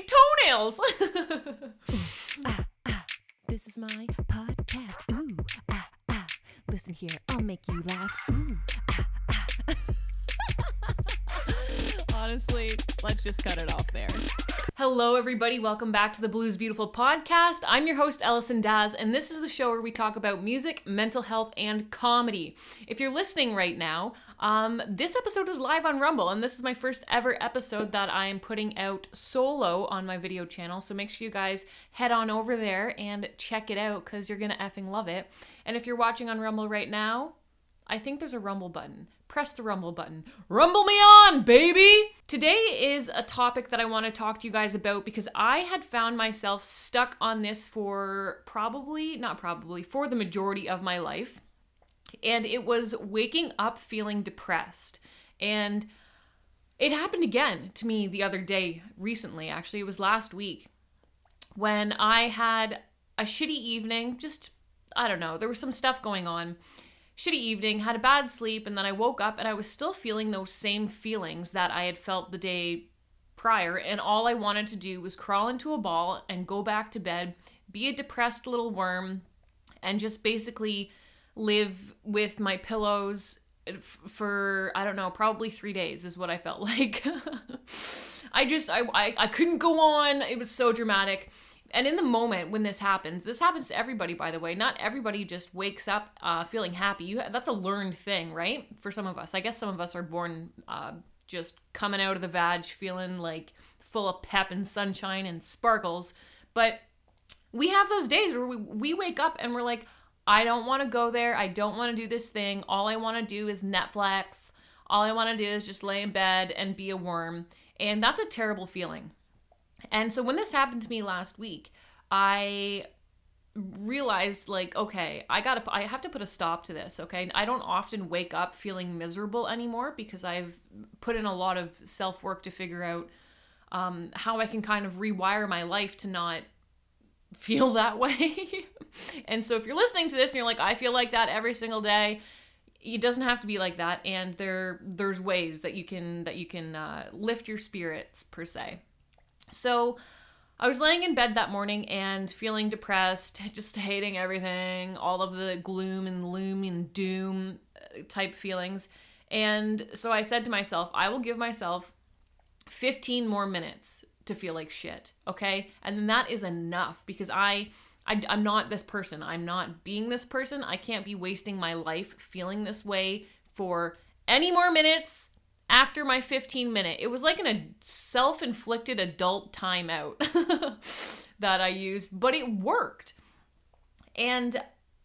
fucking toenails. ah, ah, this is my podcast. Ooh, ah, ah. Listen here, I'll make you laugh. Ooh, ah, ah. Honestly, let's just cut it off there. Hello, everybody. Welcome back to the Blues Beautiful podcast. I'm your host, Ellison Daz, and this is the show where we talk about music, mental health, and comedy. If you're listening right now, um, this episode is live on Rumble, and this is my first ever episode that I am putting out solo on my video channel. So make sure you guys head on over there and check it out because you're gonna effing love it. And if you're watching on Rumble right now, I think there's a Rumble button press the rumble button. Rumble me on, baby! Today is a topic that I want to talk to you guys about because I had found myself stuck on this for probably, not probably, for the majority of my life. And it was waking up feeling depressed. And it happened again to me the other day, recently, actually. It was last week when I had a shitty evening. Just, I don't know, there was some stuff going on shitty evening, had a bad sleep, and then I woke up and I was still feeling those same feelings that I had felt the day prior. And all I wanted to do was crawl into a ball and go back to bed, be a depressed little worm, and just basically live with my pillows for I don't know, probably three days is what I felt like. I just I, I I couldn't go on. It was so dramatic. And in the moment when this happens this happens to everybody by the way. Not everybody just wakes up uh, feeling happy. You that's a learned thing right? For some of us. I guess some of us are born uh, just coming out of the vag feeling like full of pep and sunshine and sparkles. But we have those days where we, we wake up and we're like i don't want to go there i don't want to do this thing all i want to do is netflix all i want to do is just lay in bed and be a worm and that's a terrible feeling. And so when this happened to me last week, I realized like okay i gotta i have to put a stop to this okay? I don't often wake up feeling miserable anymore because i've put in a lot of self-work to figure out um, how i can kind of rewire my life to not feel that way. And so if you're listening to this and you're like i feel like that every single day it doesn't have to be like that. And there there's ways that you can that you can uh, lift your spirits per se. So I was laying in bed that morning and feeling depressed, just hating everything, all of the gloom and loom and doom uh, type feelings. And so I said to myself, I will give myself 15 more minutes to feel like shit, okay? And then that is enough because I, I I'm not this person. I'm not being this person. I can't be wasting my life feeling this way for any more minutes after my 15 minute. It was like an a self inflicted adult timeout that I used, but it worked. And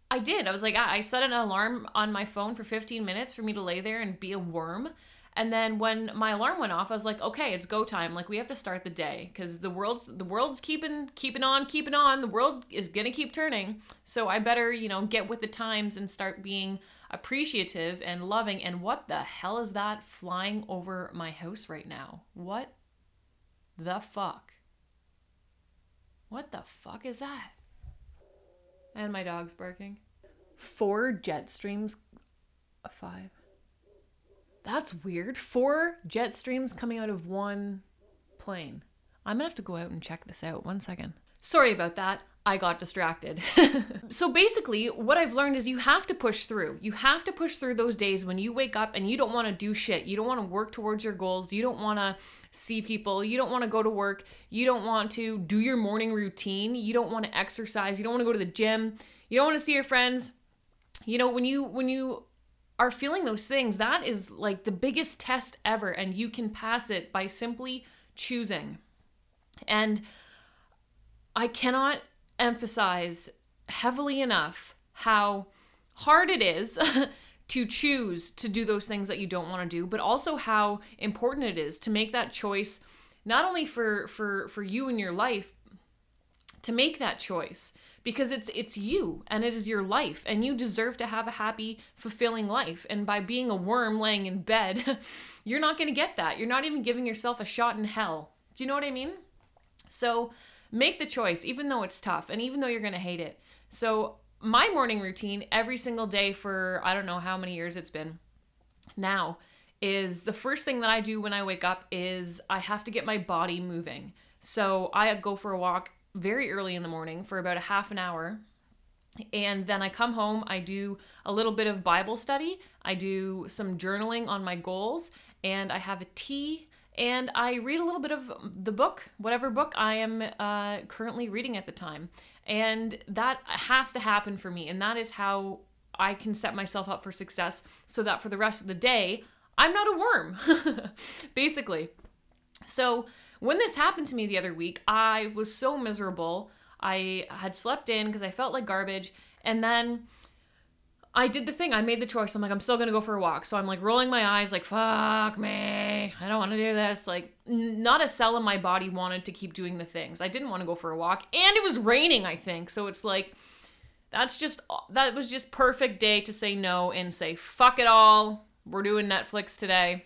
I did. I was like, I set an alarm on my phone for 15 minutes for me to lay there and be a worm. And then when my alarm went off, I was like, okay, it's go time. Like we have to start the day because the world's the world's keeping keeping on, keeping on. The world is gonna keep turning. So I better, you know, get with the times and start being appreciative and loving. And what the hell is that flying over my house right now? What the fuck? What the fuck is that? And my dog's barking. Four jet streams. Five. That's weird. Four jet streams coming out of one plane. I'm gonna have to go out and check this out. One second. Sorry about that. I got distracted. so basically, what I've learned is you have to push through. You have to push through those days when you wake up and you don't want to do shit. You don't want to work towards your goals. You don't want to see people. You don't want to go to work. You don't want to do your morning routine. You don't want to exercise. You don't want to go to the gym. You don't want to see your friends. You know, when you when you are feeling those things, that is like the biggest test ever and you can pass it by simply choosing. And I cannot emphasize heavily enough how hard it is to choose to do those things that you don't want to do, but also how important it is to make that choice not only for for for you and your life to make that choice because it's it's you and it is your life and you deserve to have a happy fulfilling life and by being a worm laying in bed you're not going to get that you're not even giving yourself a shot in hell do you know what i mean so make the choice, even though it's tough and even though you're going to hate it. So, my morning routine every single day for I don't know how many years it's been now is the first thing that I do when I wake up is I have to get my body moving. So I go for a walk very early in the morning for about a half an hour. And then I come home, I do a little bit of Bible study, I do some journaling on my goals, and I have a tea and I read a little bit of the book, whatever book I am uh, currently reading at the time. And that has to happen for me. And that is how I can set myself up for success so that for the rest of the day, I'm not a worm, basically. So when this happened to me the other week, I was so miserable. I had slept in because I felt like garbage. And then I did the thing. I made the choice. I'm like, I'm still gonna go for a walk. So I'm like rolling my eyes, like, fuck me. I don't wanna do this. Like, n- not a cell in my body wanted to keep doing the things. I didn't wanna go for a walk. And it was raining, I think. So it's like, that's just, that was just perfect day to say no and say, fuck it all. We're doing Netflix today.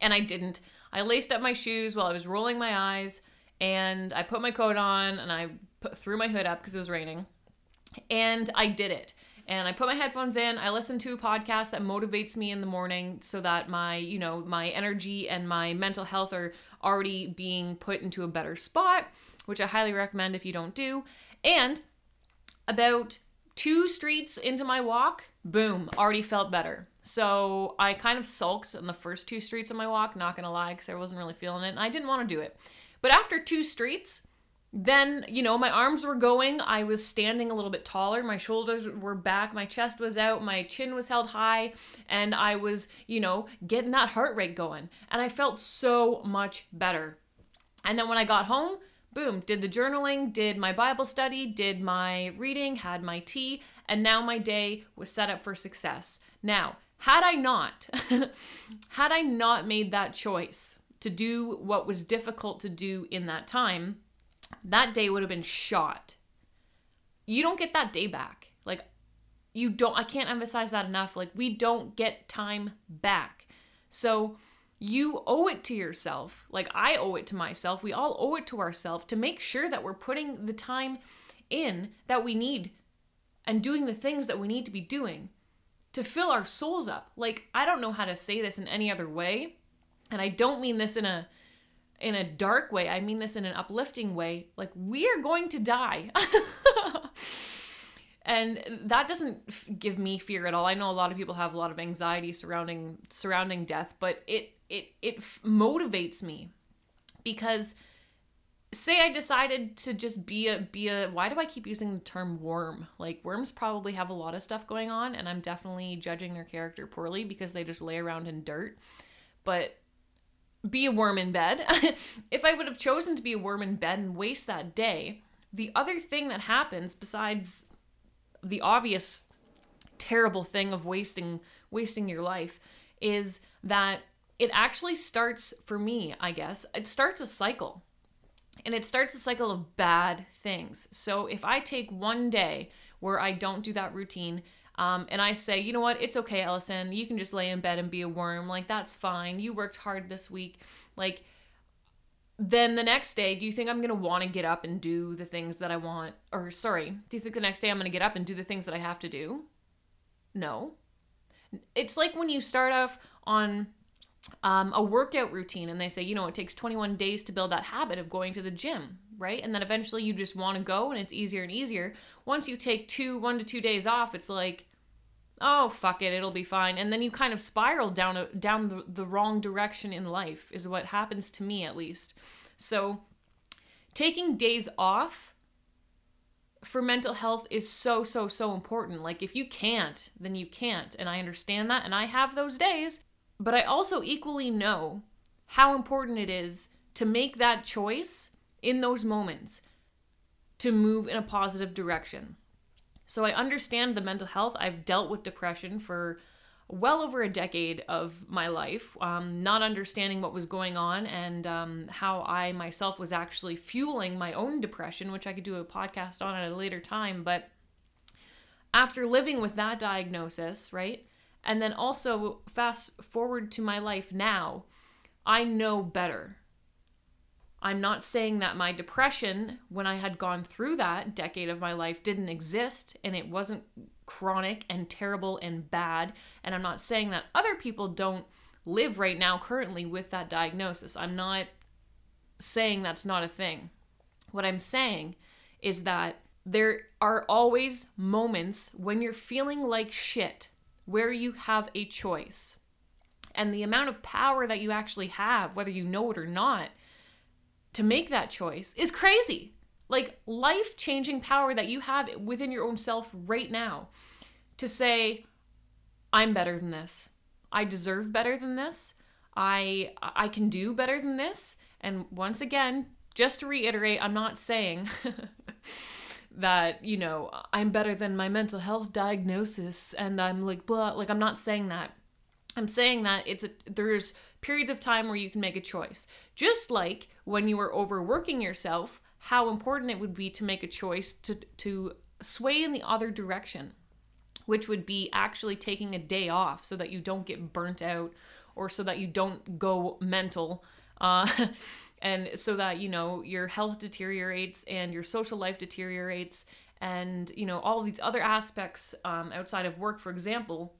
And I didn't. I laced up my shoes while I was rolling my eyes and I put my coat on and I put, threw my hood up because it was raining. And I did it and I put my headphones in. I listen to a podcast that motivates me in the morning so that my, you know, my energy and my mental health are already being put into a better spot, which I highly recommend if you don't do. And about two streets into my walk, boom, already felt better. So I kind of sulked on the first two streets of my walk, not gonna lie, because I wasn't really feeling it and I didn't want to do it. But after two streets, then, you know, my arms were going. I was standing a little bit taller. My shoulders were back. My chest was out. My chin was held high. And I was, you know, getting that heart rate going. And I felt so much better. And then when I got home, boom, did the journaling, did my Bible study, did my reading, had my tea. And now my day was set up for success. Now, had I not, had I not made that choice to do what was difficult to do in that time, that day would have been shot. You don't get that day back. Like, you don't, I can't emphasize that enough. Like, we don't get time back. So, you owe it to yourself. Like, I owe it to myself. We all owe it to ourselves to make sure that we're putting the time in that we need and doing the things that we need to be doing to fill our souls up. Like, I don't know how to say this in any other way. And I don't mean this in a in a dark way. I mean this in an uplifting way. Like we are going to die. and that doesn't give me fear at all. I know a lot of people have a lot of anxiety surrounding surrounding death, but it it it motivates me because say I decided to just be a be a why do I keep using the term worm? Like worms probably have a lot of stuff going on and I'm definitely judging their character poorly because they just lay around in dirt. But be a worm in bed. if I would have chosen to be a worm in bed and waste that day, the other thing that happens besides the obvious terrible thing of wasting wasting your life is that it actually starts for me, I guess. It starts a cycle. And it starts a cycle of bad things. So if I take one day where I don't do that routine um, and I say, you know what, it's okay, Ellison. You can just lay in bed and be a worm. Like, that's fine. You worked hard this week. Like, then the next day, do you think I'm going to want to get up and do the things that I want? Or, sorry, do you think the next day I'm going to get up and do the things that I have to do? No. It's like when you start off on um, a workout routine and they say, you know, it takes 21 days to build that habit of going to the gym, right? And then eventually you just want to go and it's easier and easier. Once you take two, one to two days off, it's like, oh, fuck it, it'll be fine. And then you kind of spiral down, a, down the, the wrong direction in life, is what happens to me at least. So taking days off for mental health is so, so, so important. Like, if you can't, then you can't. And I understand that. And I have those days. But I also equally know how important it is to make that choice in those moments to move in a positive direction. So I understand the mental health. I've dealt with depression for well over a decade of my life, um, not understanding what was going on and um, how I myself was actually fueling my own depression, which I could do a podcast on at a later time. But after living with that diagnosis, right, and then also fast forward to my life now, I know better. I'm not saying that my depression, when I had gone through that decade of my life, didn't exist and it wasn't chronic and terrible and bad. And I'm not saying that other people don't live right now currently with that diagnosis. I'm not saying that's not a thing. What I'm saying is that there are always moments when you're feeling like shit where you have a choice. And the amount of power that you actually have, whether you know it or not, to make that choice is crazy. Like life changing power that you have within your own self right now to say, I'm better than this. I deserve better than this. I I can do better than this. And once again, just to reiterate, I'm not saying that, you know, I'm better than my mental health diagnosis and I'm like blah, like I'm not saying that. I'm saying that it's a there's periods of time where you can make a choice. Just like when you are overworking yourself, how important it would be to make a choice to to sway in the other direction, which would be actually taking a day off so that you don't get burnt out or so that you don't go mental. Uh, and so that you know your health deteriorates and your social life deteriorates and you know all these other aspects um, outside of work for example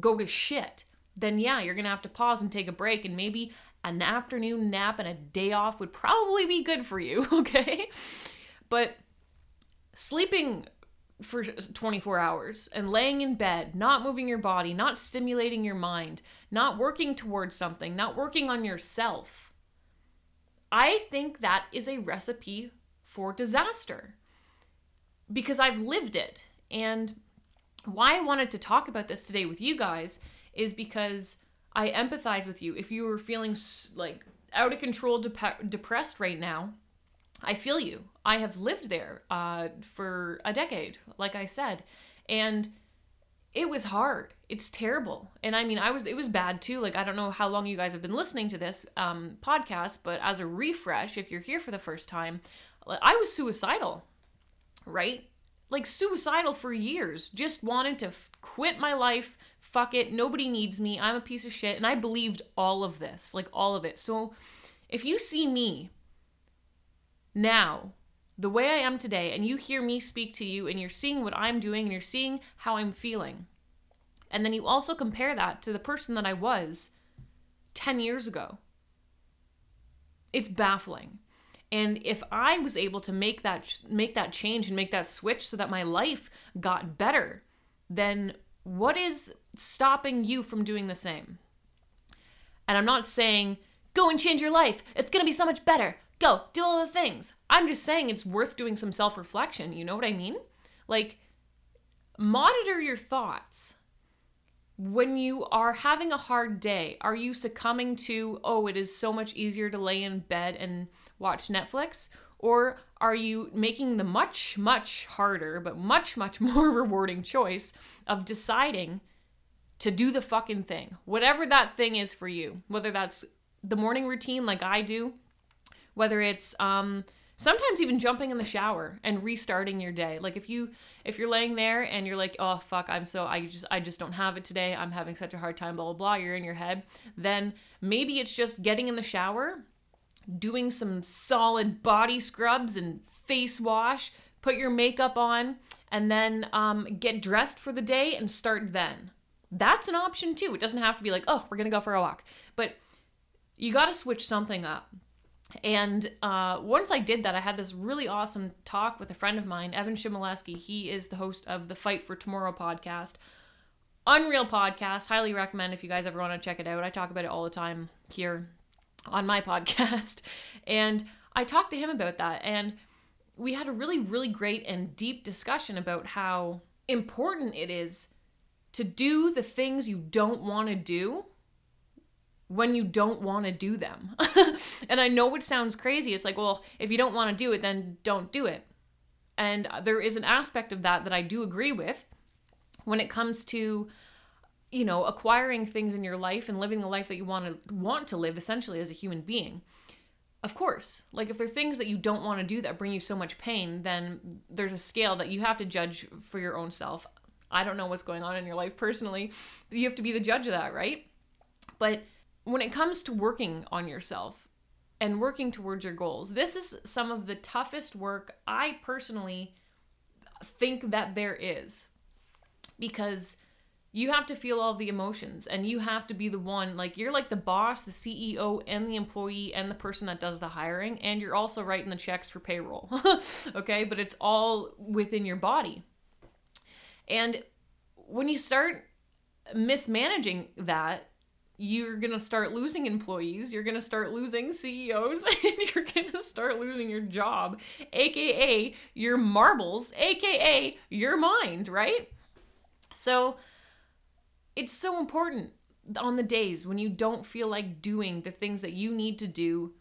go to shit then yeah you're gonna have to pause and take a break and maybe an afternoon nap and a day off would probably be good for you okay? But sleeping for 24 hours and laying in bed, not moving your body, not stimulating your mind, not working towards something, not working on yourself I think that is a recipe for disaster because I've lived it. And why I wanted to talk about this today with you guys is because I empathize with you. If you are feeling like out of control, dep- depressed right now, I feel you. I have lived there uh, for a decade, like I said. And it was hard. It's terrible. And I mean, I was it was bad too. Like I don't know how long you guys have been listening to this um podcast, but as a refresh, if you're here for the first time, I was suicidal. Right? Like suicidal for years. Just wanted to f- quit my life. Fuck it. Nobody needs me. I'm a piece of shit. And I believed all of this, like all of it. So if you see me now the way I am today, and you hear me speak to you, and you're seeing what I'm doing, and you're seeing how I'm feeling. And then you also compare that to the person that I was 10 years ago. It's baffling. And if I was able to make that make that change and make that switch so that my life got better, then what is stopping you from doing the same? And I'm not saying go and change your life. It's going to be so much better go do all the things. I'm just saying it's worth doing some self reflection. You know what I mean? Like, monitor your thoughts. When you are having a hard day, are you succumbing to, oh, it is so much easier to lay in bed and watch Netflix? Or are you making the much, much harder, but much, much more rewarding choice of deciding to do the fucking thing? Whatever that thing is for you, whether that's the morning routine like I do, whether it's um, sometimes even jumping in the shower and restarting your day. Like if you if you're laying there and you're like oh fuck i'm so i just i just don't have it today. I'm having such a hard time blah blah blah you're in your head then maybe it's just getting in the shower doing some solid body scrubs and face wash put your makeup on and then um, get dressed for the day and start then. That's an option too. It doesn't have to be like oh we're gonna go for a walk. But you got to switch something up and uh, once I did that, I had this really awesome talk with a friend of mine, Evan Shimoleski. He is the host of the Fight for Tomorrow podcast. Unreal podcast. Highly recommend if you guys ever want to check it out. I talk about it all the time here on my podcast. And I talked to him about that. And we had a really, really great and deep discussion about how important it is to do the things you don't want to do when you don't want to do them. and I know it sounds crazy. It's like, well, if you don't want to do it, then don't do it. And uh, there is an aspect of that that I do agree with when it comes to you know, acquiring things in your life and living the life that you want to want to live essentially as a human being. Of course, like if there are things that you don't want to do that bring you so much pain, then there's a scale that you have to judge for your own self. I don't know what's going on in your life personally. You have to be the judge of that, right? But when it comes to working on yourself and working towards your goals, this is some of the toughest work I personally think that there is. Because You have to feel all the emotions and you have to be the one, like, you're like the boss, the CEO, and the employee, and the person that does the hiring, and you're also writing the checks for payroll. okay? But it's all within your body. And when you start mismanaging that, you're going to start losing employees, you're going to start losing CEOs, and you're going to start losing your job, aka your marbles, aka your mind, right? So it's so important on the days when you don't feel like doing the things that you need to do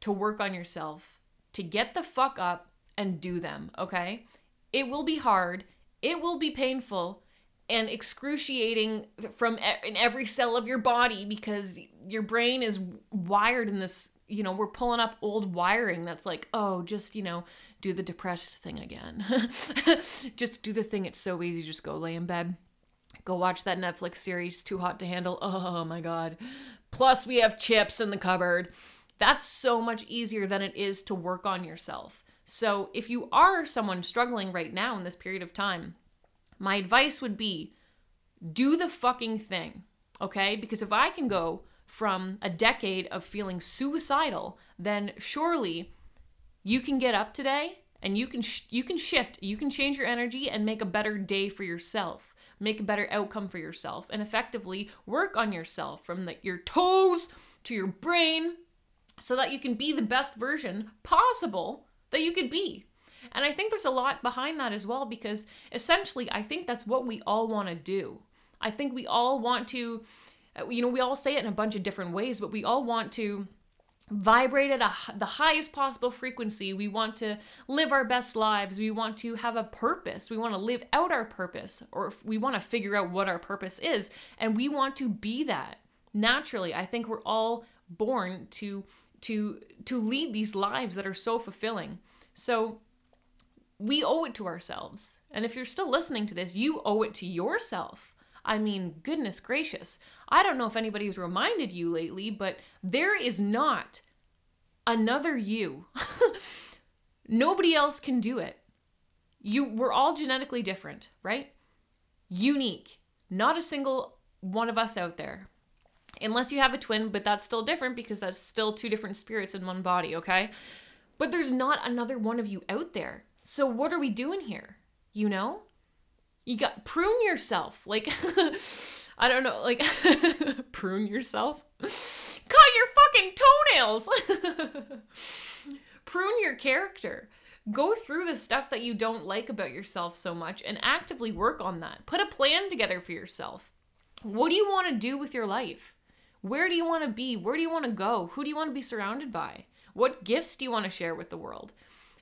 to work on yourself, to get the fuck up and do them, okay? It will be hard, it will be painful, and excruciating from in every cell of your body because your brain is wired in this you know we're pulling up old wiring that's like oh just you know do the depressed thing again. Just do the thing it's so easy just go lay in bed go watch that netflix series too hot to handle oh my god. Plus we have chips in the cupboard. That's so much easier than it is to work on yourself. So if you are someone struggling right now in this period of time my advice would be do the fucking thing, okay? Because if I can go from a decade of feeling suicidal, then surely you can get up today and you can sh- you can shift, you can change your energy and make a better day for yourself. Make a better outcome for yourself and effectively work on yourself from the, your toes to your brain so that you can be the best version possible that you could be. And I think there's a lot behind that as well because essentially, I think that's what we all want to do. I think we all want to, uh, you know, we all say it in a bunch of different ways, but we all want to vibrate at a, the highest possible frequency. We want to live our best lives. We want to have a purpose. We want to live out our purpose, or we want to figure out what our purpose is. And we want to be that naturally. I think we're all born to to to lead these lives that are so fulfilling. So we owe it to ourselves. And if you're still listening to this, you owe it to yourself. I mean, goodness gracious. I don't know if anybody's reminded you lately, but there is not another you. Nobody else can do it. You we're all genetically different, right? Unique. Not a single one of us out there. Unless you have a twin, but that's still different because that's still two different spirits in one body, okay? But there's not another one of you out there. So what are we doing here? You know? You got prune yourself. Like I don't know, like prune yourself. Cut your fucking toenails. prune your character. Go through the stuff that you don't like about yourself so much and actively work on that. Put a plan together for yourself. What do you want to do with your life? Where do you want to be? Where do you want to go? Who do you want to be surrounded by? What gifts do you want to share with the world?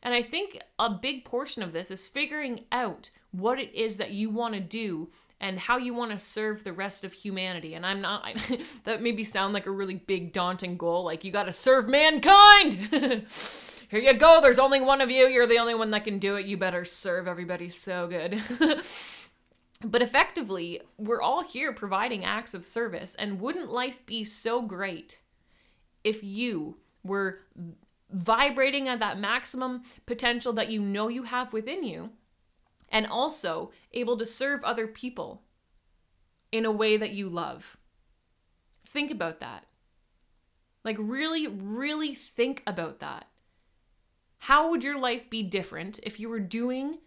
And I think a big portion of this is figuring out what it is that you want to do and how you want to serve the rest of humanity. And I'm not, I, that maybe sound like a really big, daunting goal. Like, you got to serve mankind. Here you go. There's only one of you. You're the only one that can do it. You better serve everybody so good. but effectively, we're all here providing acts of service. And wouldn't life be so great if you were vibrating at that maximum potential that you know you have within you, and also able to serve other people in a way that you love. Think about that. Like, really, really think about that. How would your life be different if you were doing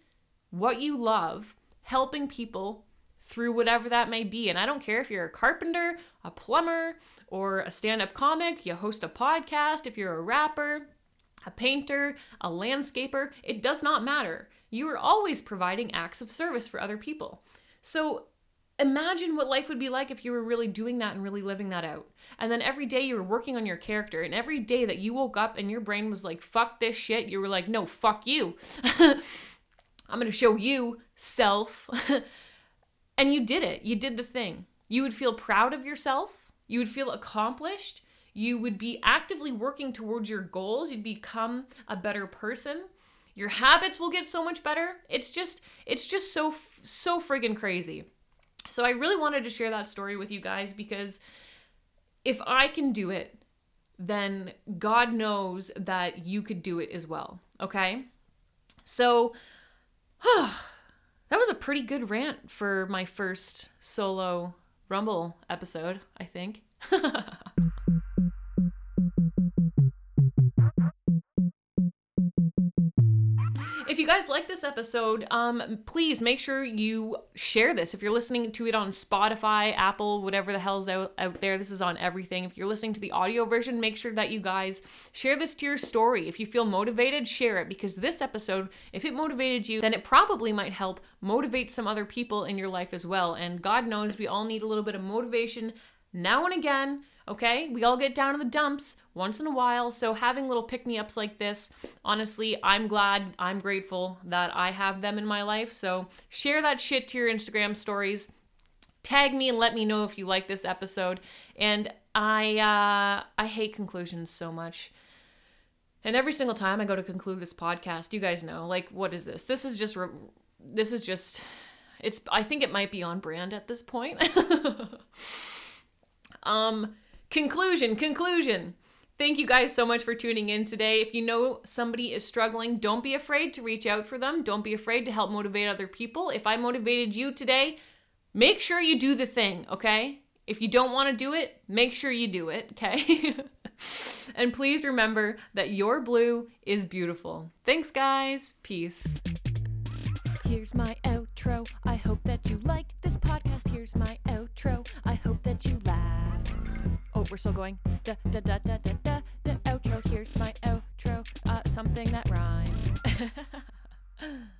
what you love, helping people through whatever that may be? And I don't care if you're a carpenter, a plumber, or a stand up comic, you host a podcast, if you're a rapper, a painter, a landscaper, it does not matter. You are always providing acts of service for other people. So imagine what life would be like if you were really doing that and really living that out. And then every day you were working on your character, and every day that you woke up and your brain was like, fuck this shit, you were like, no, fuck you. I'm gonna show you self. and you did it. You did the thing. You would feel proud of yourself. You would feel accomplished you would be actively working towards your goals. You'd become a better person. Your habits will get so much better. It's just it's just so so friggin' crazy. So I really wanted to share that story with you guys because if I can do it, then God knows that you could do it as well, okay? So That was a pretty good rant for my first solo Rumble episode, I think. guys like this episode, um, please make sure you share this. If you're listening to it on Spotify, Apple, whatever the hell's out, out there, this is on everything. If you're listening to the audio version, make sure that you guys share this to your story. If you feel motivated, share it because this episode, if it motivated you, then it probably might help motivate some other people in your life as well. And God knows we all need a little bit of motivation now and again okay? We all get down in the dumps once in a while, so having little pick me ups like this, honestly, I'm glad, I'm grateful that I have them in my life. So share that shit to your Instagram stories. Tag me and let me know if you like this episode. And I uh I hate conclusions so much. And every single time I go to conclude this podcast, you guys know, like what is this? This is just re- this is just it's I think it might be on brand at this point. um Conclusion, conclusion. Thank you guys so much for tuning in today. If you know somebody is struggling, don't be afraid to reach out for them. Don't be afraid to help motivate other people. If I motivated you today, make sure you do the thing, okay? If you don't want to do it, make sure you do it, okay? and please remember that your blue is beautiful. Thanks, guys. Peace. Here's my outro. I hope that you liked this podcast. Here's my outro. I hope that you laughed. Oh, we're still going. Da da da da da da da outro. Here's my outro. Uh, something that rhymes.